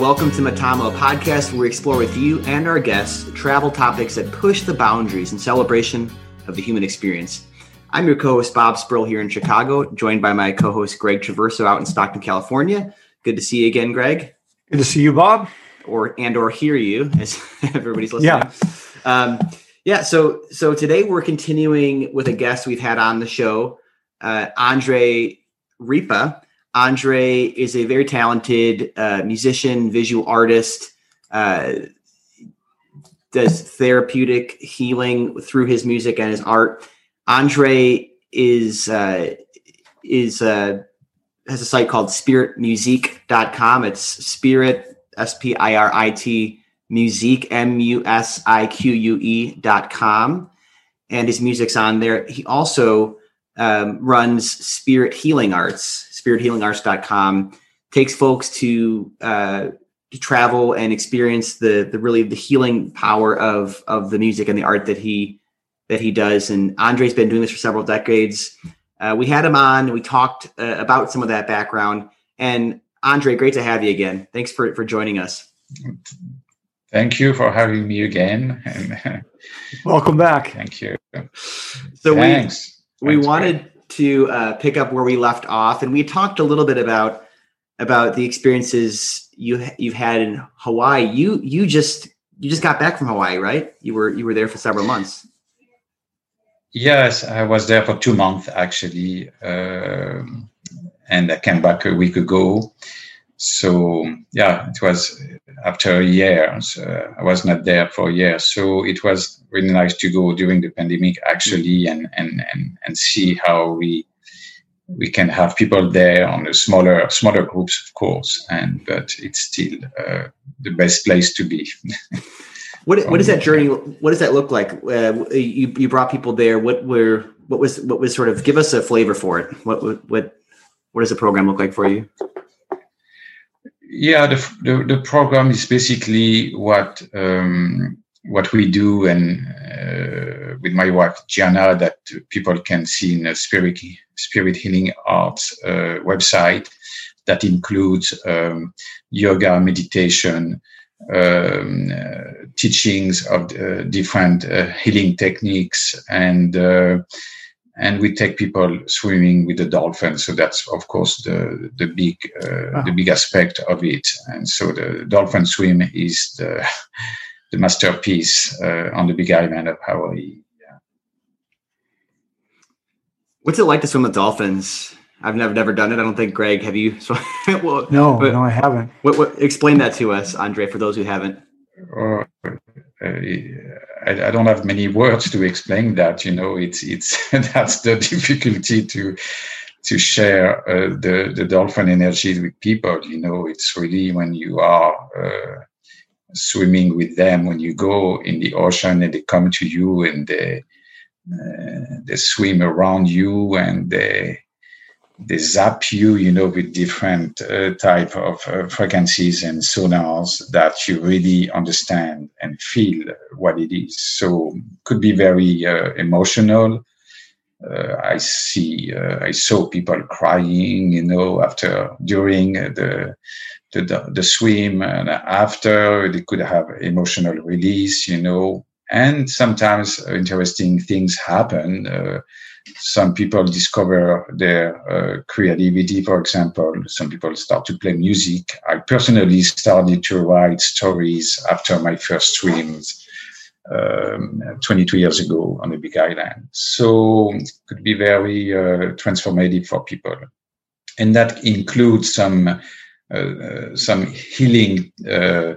Welcome to Metamo, a podcast where we explore with you and our guests travel topics that push the boundaries in celebration of the human experience. I'm your co-host Bob Spurl here in Chicago, joined by my co-host Greg Traverso out in Stockton, California. Good to see you again, Greg. Good to see you, Bob. Or and or hear you as everybody's listening. Yeah. Um, yeah. So so today we're continuing with a guest we've had on the show, uh, Andre Ripa. Andre is a very talented uh, musician, visual artist, uh, does therapeutic healing through his music and his art. Andre is uh, is uh, has a site called spiritmusique.com. It's spirit S P I R I T musique M U S I Q U E dot com, and his music's on there. He also um, runs Spirit Healing Arts, spirithealingarts.com, takes folks to, uh, to travel and experience the, the really the healing power of, of the music and the art that he, that he does. And Andre's been doing this for several decades. Uh, we had him on, we talked uh, about some of that background and Andre, great to have you again. Thanks for, for joining us. Thank you for having me again. Welcome back. Thank you. So Thanks we wanted great. To uh, pick up where we left off, and we talked a little bit about about the experiences you you've had in Hawaii. You you just you just got back from Hawaii, right? You were you were there for several months. Yes, I was there for two months actually, um, and I came back a week ago. So yeah, it was after a year. So I was not there for a year, so it was really nice to go during the pandemic actually, and and and and see how we we can have people there on a smaller smaller groups, of course, and but it's still uh, the best place to be. what what is that journey? What does that look like? Uh, you you brought people there. What were what was what was sort of give us a flavor for it? What what what, what does the program look like for you? Yeah, the, the, the program is basically what um, what we do, and uh, with my wife Gianna, that people can see in a spirit spirit healing arts uh, website that includes um, yoga, meditation, um, uh, teachings of uh, different uh, healing techniques, and uh, and we take people swimming with the dolphin. So that's of course the the big uh, wow. the big aspect of it. And so the dolphin swim is the the masterpiece uh, on the big island of Hawaii. Yeah. What's it like to swim with dolphins? I've never never done it. I don't think Greg. Have you? So, well, no, but, no, I haven't. What, what, explain that to us, Andre, for those who haven't. Uh, I, I, don't have many words to explain that. You know, it's it's that's the difficulty to to share uh, the the dolphin energy with people. You know, it's really when you are uh, swimming with them, when you go in the ocean and they come to you and they uh, they swim around you and they they zap you, you know, with different uh, type of uh, frequencies and sonars that you really understand and feel what it is. So could be very uh, emotional. Uh, I see, uh, I saw people crying, you know, after during the the, the swim and after they could have emotional release, you know, and sometimes interesting things happen uh, some people discover their uh, creativity, for example. Some people start to play music. I personally started to write stories after my first swims um, 22 years ago on a big island. So it could be very uh, transformative for people. And that includes some uh, uh some healing uh,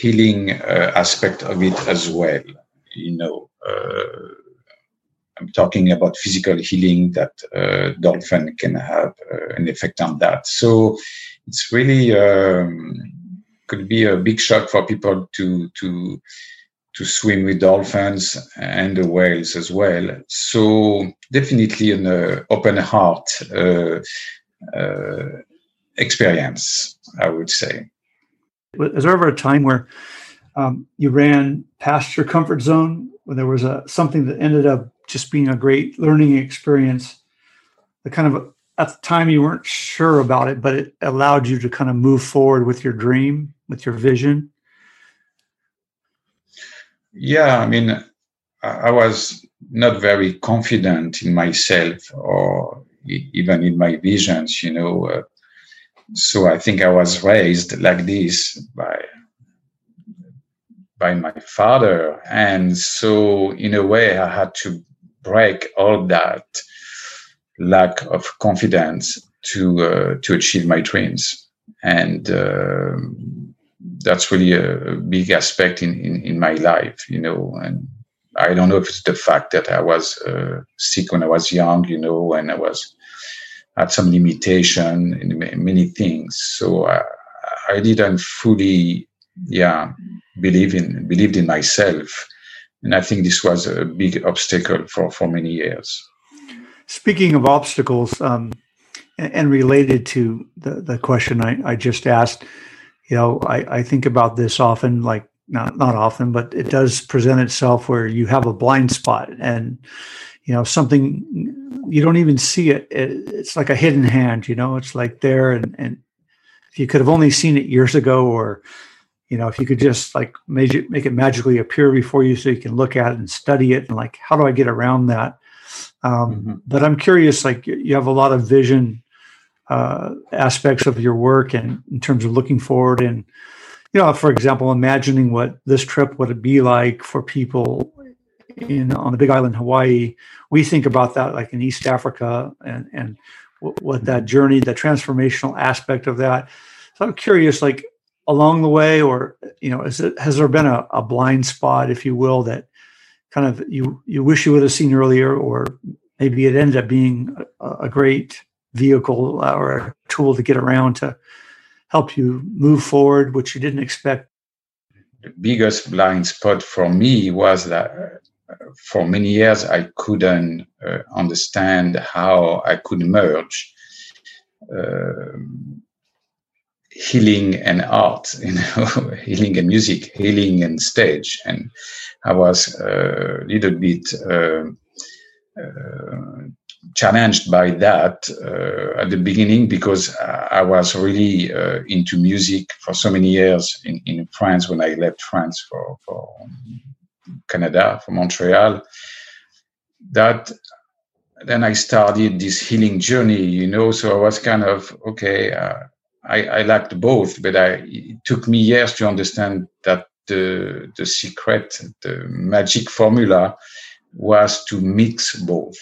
healing uh, aspect of it as well. You know, I'm talking about physical healing that uh, dolphin can have uh, an effect on that. So it's really um, could be a big shock for people to to to swim with dolphins and the whales as well. So definitely an uh, open heart uh, uh, experience, I would say. Was there ever a time where um, you ran past your comfort zone when there was a something that ended up just being a great learning experience that kind of at the time you weren't sure about it, but it allowed you to kind of move forward with your dream, with your vision. Yeah, I mean, I was not very confident in myself or even in my visions, you know. Uh, so I think I was raised like this by by my father, and so in a way I had to break all that lack of confidence to uh, to achieve my dreams, and uh, that's really a big aspect in, in in my life, you know, and I don't know if it's the fact that I was uh, sick when I was young, you know, and I was had some limitation in many things. So I, I didn't fully, yeah, believe in believed in myself, and I think this was a big obstacle for for many years. Speaking of obstacles, um, and related to the the question I, I just asked, you know, I, I think about this often, like not not often, but it does present itself where you have a blind spot and you know something you don't even see it. it it's like a hidden hand, you know. It's like there, and and if you could have only seen it years ago, or you know, if you could just like make it, make it magically appear before you so you can look at it and study it, and like, how do I get around that? Um, mm-hmm. But I'm curious, like you have a lot of vision uh, aspects of your work, and in terms of looking forward and you know, for example, imagining what this trip would be like for people in on the Big Island, Hawaii. We think about that like in East Africa and and what that journey, the transformational aspect of that. So I'm curious, like along the way, or you know, it has there been a, a blind spot, if you will, that kind of you you wish you would have seen earlier, or maybe it ended up being a, a great vehicle or a tool to get around to help you move forward, which you didn't expect? The biggest blind spot for me was that uh, for many years I couldn't uh, understand how I could merge uh, healing and art, you know, healing and music, healing and stage, and I was a little bit. Uh, uh challenged by that uh, at the beginning because I was really uh, into music for so many years in, in France when I left France for, for Canada, for Montreal, that then I started this healing journey, you know, so I was kind of, okay, uh, I, I liked both, but I, it took me years to understand that the, the secret, the magic formula was to mix both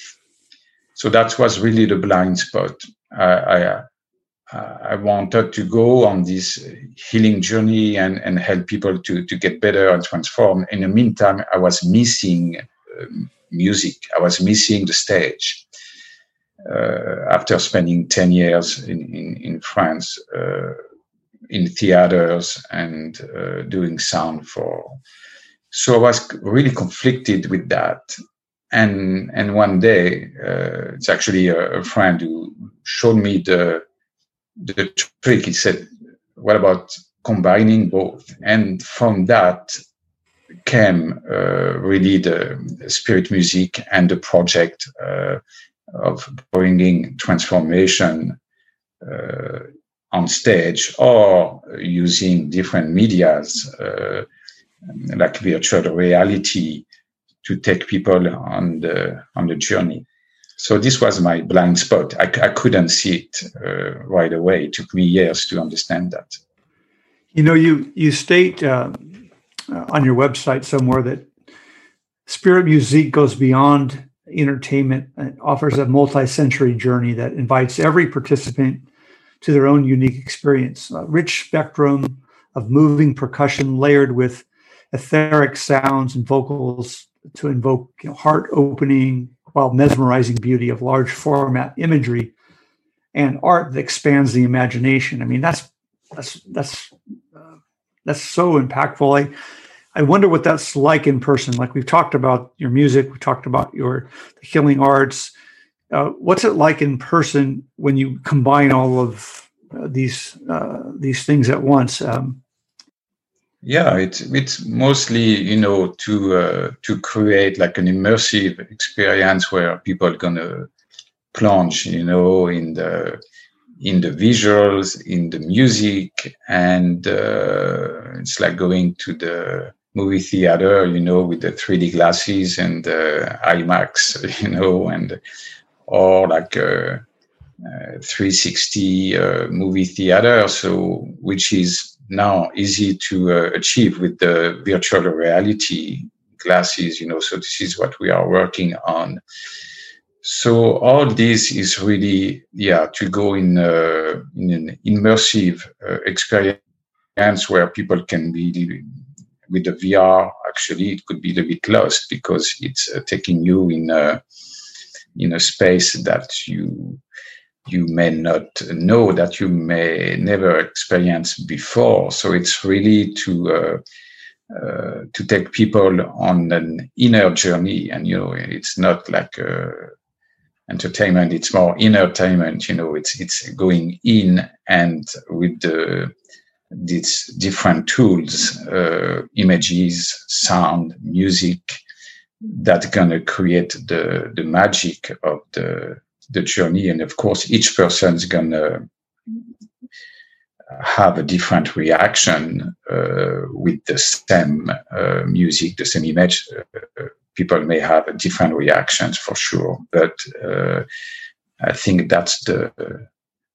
so that was really the blind spot. I, I, uh, I wanted to go on this healing journey and, and help people to, to get better and transform. In the meantime, I was missing um, music. I was missing the stage. Uh, after spending 10 years in, in, in France, uh, in theaters and uh, doing sound for. So I was really conflicted with that and and one day it's actually a, a, friend who showed me the the trick he said what about combining both and from that came uh, really the Spirit Musique and the project uh, of bringing transformation uh, on stage or using different medias uh, like virtual reality to take people on the on the journey. So this was my blind spot. I, I couldn't see it uh, right away. It took me years to understand that. You know, you you state uh, on your website somewhere that Spirit Musique goes beyond entertainment offers a multi-sensory journey that invites every participant to their own unique experience. A rich spectrum of moving percussion layered with etheric sounds and vocals to invoke you know, heart opening while mesmerizing beauty of large format imagery and art that expands the imagination. I mean, that's that's that's uh, that's so impactful. I I wonder what that's like in person. Like we've talked about your music, we talked about your the healing arts. Uh, what's it like in person when you combine all of uh, these uh, these things at once? Um, yeah, it's it's mostly you know to uh, to create like an immersive experience where people are gonna plunge, you know, in the in the visuals, in the music, and uh, it's like going to the movie theater, you know, with the 3D glasses and uh, IMAX, you know, and or like a, a 360 uh, movie theater. So, which is now easy to uh, achieve with the virtual reality glasses, you know. So this is what we are working on. So all this is really, yeah, to go in, uh, in an immersive uh, experience where people can be with the VR, actually, it could be a bit lost because it's uh, taking you in a, in a space that you you may not know that you may never experience before. So it's really to uh, uh, to take people on an inner journey, and you know, it's not like uh, entertainment; it's more entertainment. You know, it's it's going in and with the these different tools, uh, images, sound, music, that gonna create the the magic of the the journey. And of course, each person's gonna have a different reaction uh, with the same uh, music, the same image. Uh, people may have different reactions for sure, but uh, I think that's the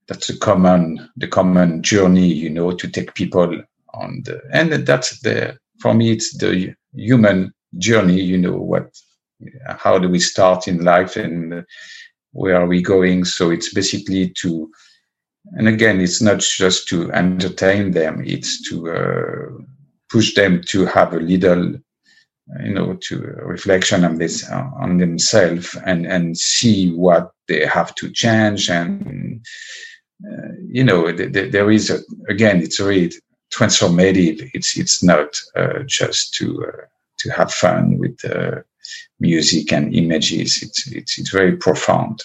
that's a common the common journey you know to take people on the and that's the for me it's the human journey you know what how do we start in life and where are we going? So it's basically to and again it's not just to entertain them it's to uh, push them to have a little you know to reflection on this on themselves and and see what they have to change and uh, you know, th- th- there is a, again, it's really transformative. It's it's not uh, just to uh, to have fun with uh, music and images. It's it's it's very profound.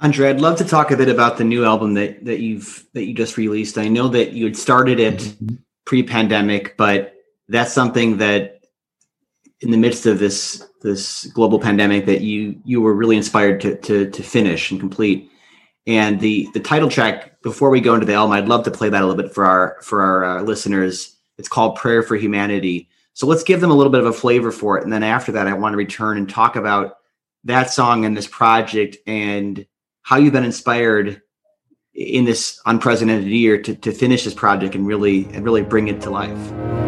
Andre, I'd love to talk a bit about the new album that that you've that you just released. I know that you had started it mm-hmm. pre-pandemic, but that's something that in the midst of this this global pandemic that you you were really inspired to to to finish and complete. And the the title track before we go into the album, I'd love to play that a little bit for our for our uh, listeners. It's called Prayer for Humanity. So let's give them a little bit of a flavor for it, and then after that, I want to return and talk about that song and this project and how you've been inspired in this unprecedented year to, to finish this project and really and really bring it to life.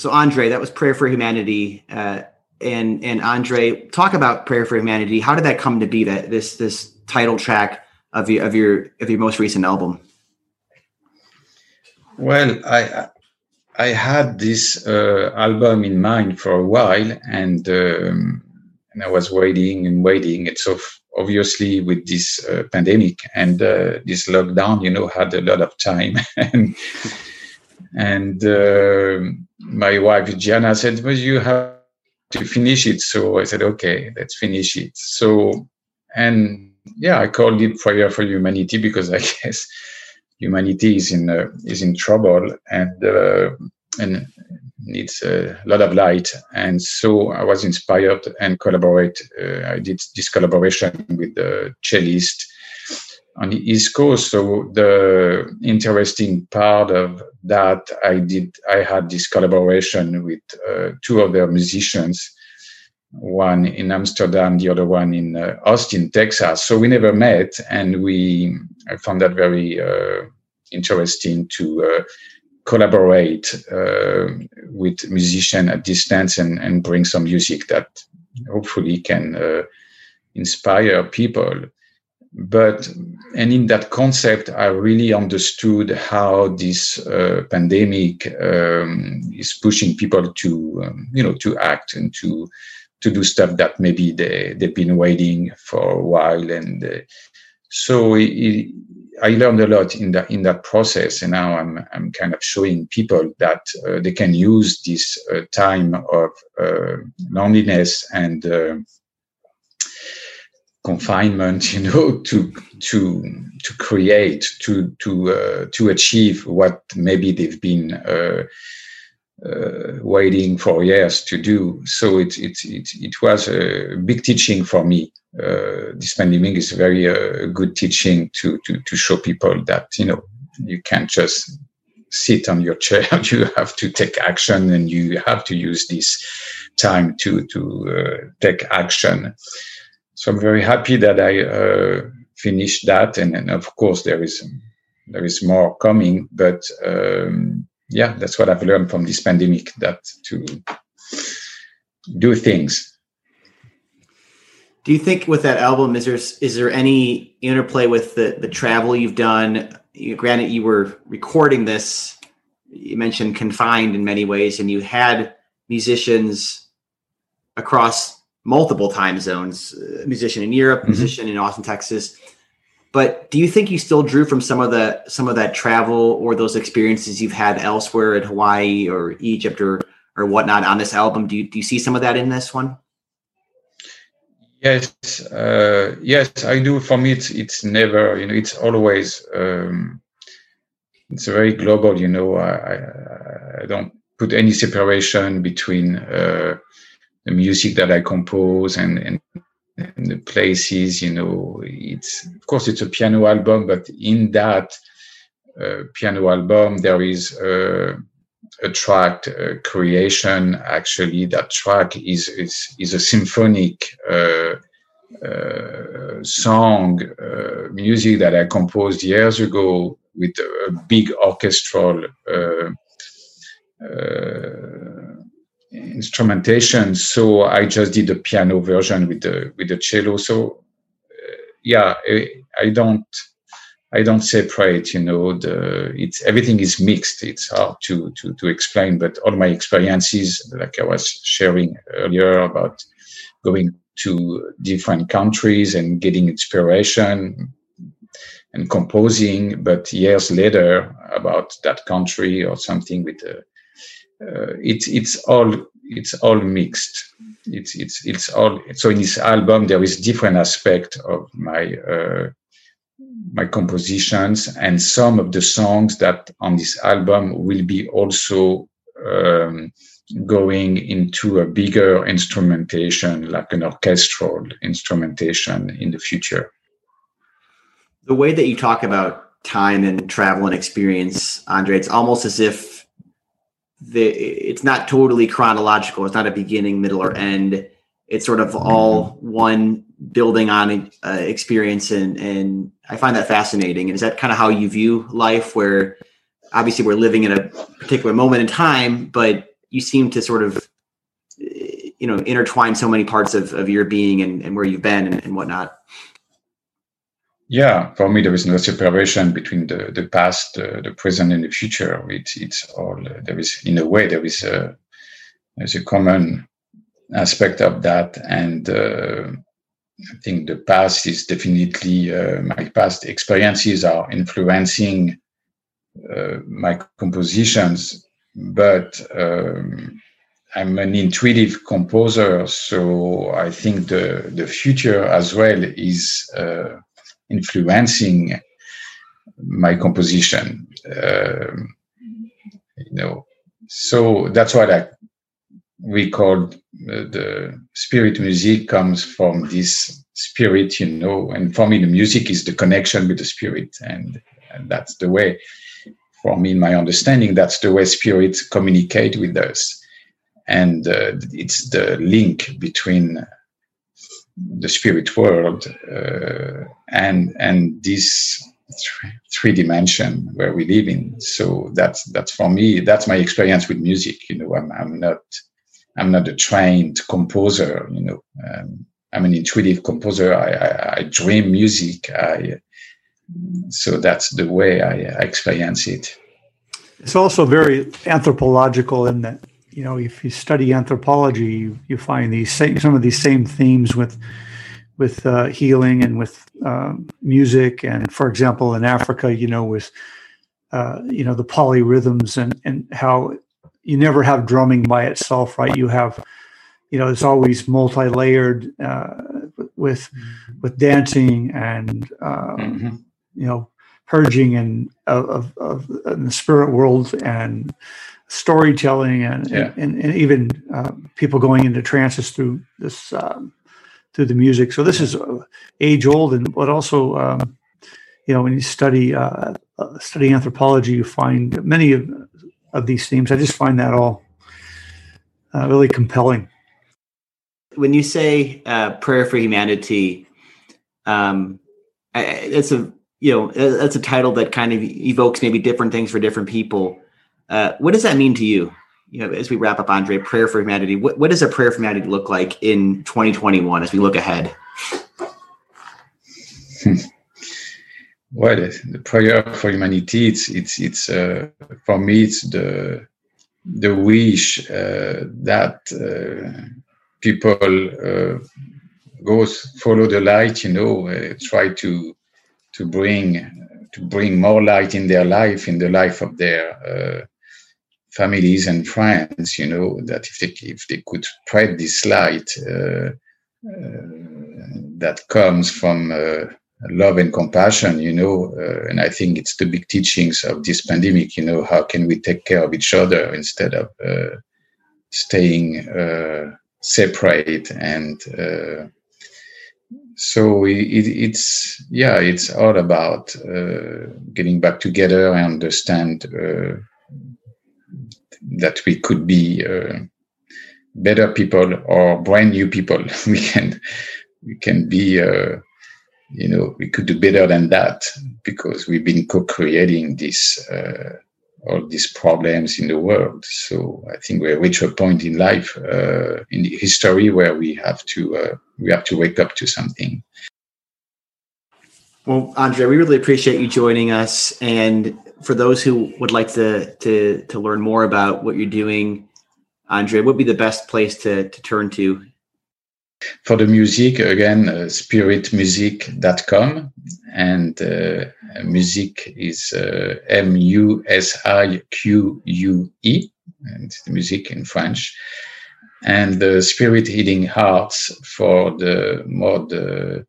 So Andre, that was Prayer for Humanity. Uh, and and Andre, talk about Prayer for Humanity. How did that come to be? That this this title track of your of your of your most recent album. Well, I I had this uh, album in mind for a while, and um, and I was waiting and waiting. It's so obviously with this uh, pandemic and uh, this lockdown, you know, had a lot of time and and um, my wife Gianna said, "But you have to finish it." So I said, "Okay, let's finish it." So and yeah, I called it Prayer for Humanity because I guess humanity is in uh, is in trouble and uh, and needs a lot of light. And so I was inspired and collaborate. Uh, I did this collaboration with the cellist on the East Coast. So the interesting part of that, I did, I had this collaboration with uh, two other musicians, one in Amsterdam, the other one in uh, Austin, Texas. So we never met, and we I found that very uh, interesting to uh, collaborate uh, with musician at distance and, and bring some music that hopefully can uh, inspire people but and in that concept i really understood how this uh, pandemic um, is pushing people to um, you know to act and to to do stuff that maybe they they've been waiting for a while. And uh, so it, it, I learned a lot in that in that process, and now I'm I'm kind of showing people that uh, they can use this uh, time of uh, loneliness and uh, confinement, you know, to to to create, to to uh, to achieve what maybe they've been uh, uh, waiting for years to do. So it it it, it was a big teaching for me. Uh, this pandemic is very uh, good teaching to to to show people that you know you can't just sit on your chair. you have to take action, and you have to use this time to to uh, take action so I'm very happy that I uh, finished that, and, and, of course there is there is more coming. But um, yeah, that's what I've learned from this pandemic: that to do things. Do you think with that album is there is there any interplay with the the travel you've done? You, granted, you were recording this. You mentioned confined in many ways, and you had musicians across multiple time zones, a musician in Europe, mm-hmm. musician in Austin, Texas. But do you think you still drew from some of the some of that travel or those experiences you've had elsewhere in Hawaii or Egypt or or whatnot on this album? Do you do you see some of that in this one? Yes, uh, yes, I do. For me, it's it's never, you know, it's always um, it's very global. You know, I, I, I don't put any separation between uh, the music that I compose and, and, and the places, you know, it's of course it's a piano album, but in that uh, piano album there is a, track a creation. Actually, that track is is, is a symphonic. Uh, uh, song uh, music that I composed years ago with a big orchestral uh, uh instrumentation. So I just did the piano version with the with the cello. So uh, yeah, I, I, don't I don't separate. You know, the it's everything is mixed. It's hard to to to explain, but all my experiences, like I was sharing earlier about going to different countries and getting inspiration and composing, but years later about that country or something with the uh, it's it's all it's all mixed. It's it's it's all so in this album there is different aspect of my uh, my compositions and some of the songs that on this album will be also um, going into a bigger instrumentation like an orchestral instrumentation in the future the way that you talk about time and travel and experience andre it's almost as if the it's not totally chronological. It's not a beginning, middle, or end. It's sort of all one building on uh, experience, and and I find that fascinating. And is that kind of how you view life? Where obviously we're living in a particular moment in time, but you seem to sort of you know intertwine so many parts of, of your being and, and where you've been and, and whatnot. Yeah, for me, there is no separation between the, the past, uh, the present, and the future. It's, it's all, uh, there is, in a way, there is a, there's a common aspect of that. And uh, I think the past is definitely, uh, my past experiences are influencing uh, my compositions, but um, I'm an intuitive composer. So I think the, the future as well is, uh, influencing my composition. Uh, you know, so that's what I we called uh, the spirit music comes from this spirit, you know, and for me the music is the connection with the spirit, and, and that's the way. For me, in my understanding, that's the way spirits communicate with us, and uh, it's the link between the spirit world uh, and and this three dimension where we live in so that's that's for me that's my experience with music you know i'm, I'm not i'm not a trained composer you know um, I'm an intuitive composer. I, I, I dream music. I so that's the way I, I experience it. It's also very anthropological in that you know if you study anthropology, you, you find these same, some of these same themes with with uh, healing and with uh, music. And for example, in Africa, you know, with uh, you know the polyrhythms and and how you never have drumming by itself, right? You have you know it's always multi-layered uh, with with dancing and uh, mm-hmm. you know purging and of, of, of the spirit world and storytelling and yeah. and, and, even uh, people going into trances through this um, through the music. So this is uh, age old, and but also um, you know when you study uh, uh, study anthropology, you find many of of these themes. I just find that all uh, really compelling. When you say uh, prayer for humanity, um, it's a you know that's a title that kind of evokes maybe different things for different people. Uh, what does that mean to you? You know, as we wrap up, Andre, prayer for humanity. What, what does a prayer for humanity look like in 2021 as we look ahead? well, the prayer for humanity, it's it's it's uh, for me, it's the the wish uh, that uh, people uh, go follow the light. You know, try to to bring to bring more light in their life, in the life of their families and friends. You know that if they if they could spread this light that comes from love and compassion, you know, uh, and I think it's the big teachings of this pandemic, you know, how can we take care of each other instead of uh, staying uh, separate and uh, so it, it's yeah it's all about uh, getting back together and understand uh, that we could be better people or brand new people we can we can be you know, we could do better than that because we've been co-creating this, uh, all these problems in the world. So I think we reach a point in life, uh, in history where we have to, uh, we have to wake up to something. Well, Andre, we really appreciate you joining us. And for those who would like to, to, to learn more about what you're doing, Andre, what would be the best place to, to turn to for the music, again, uh, spiritmusique.com and uh, music is uh, M U S I Q U E, and the music in French. And the Spirit Healing Arts for the more the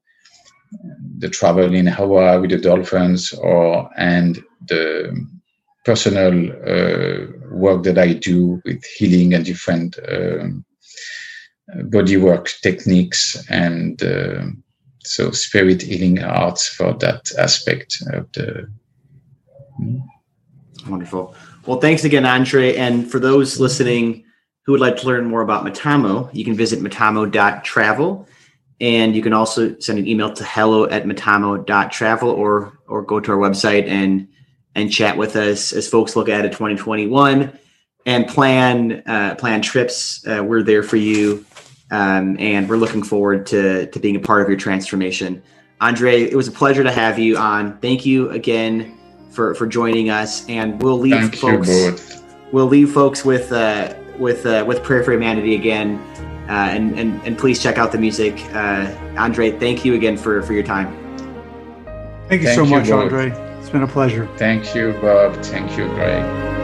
the travel in Hawaii with the dolphins, or and the personal uh, work that I do with healing and different um, bodywork techniques and uh, so spirit healing arts for that aspect of the wonderful. Well thanks again andre. And for those listening who would like to learn more about metamo you can visit metamo.travel and you can also send an email to hello at metamo.travel or or go to our website and and chat with us as folks look at it 2021 and plan uh, plan trips uh, we're there for you um, and we're looking forward to, to being a part of your transformation. Andre, it was a pleasure to have you on. Thank you again for, for joining us. And we'll leave Thank folks. We'll leave folks with uh, with uh, with prayer for humanity again. Uh, and, and and please check out the music. Uh, Andre, thank you again for, for your time. Thank you Thank so you much, both. Andre. It's been a pleasure. Thank you, Bob. Thank you, Greg.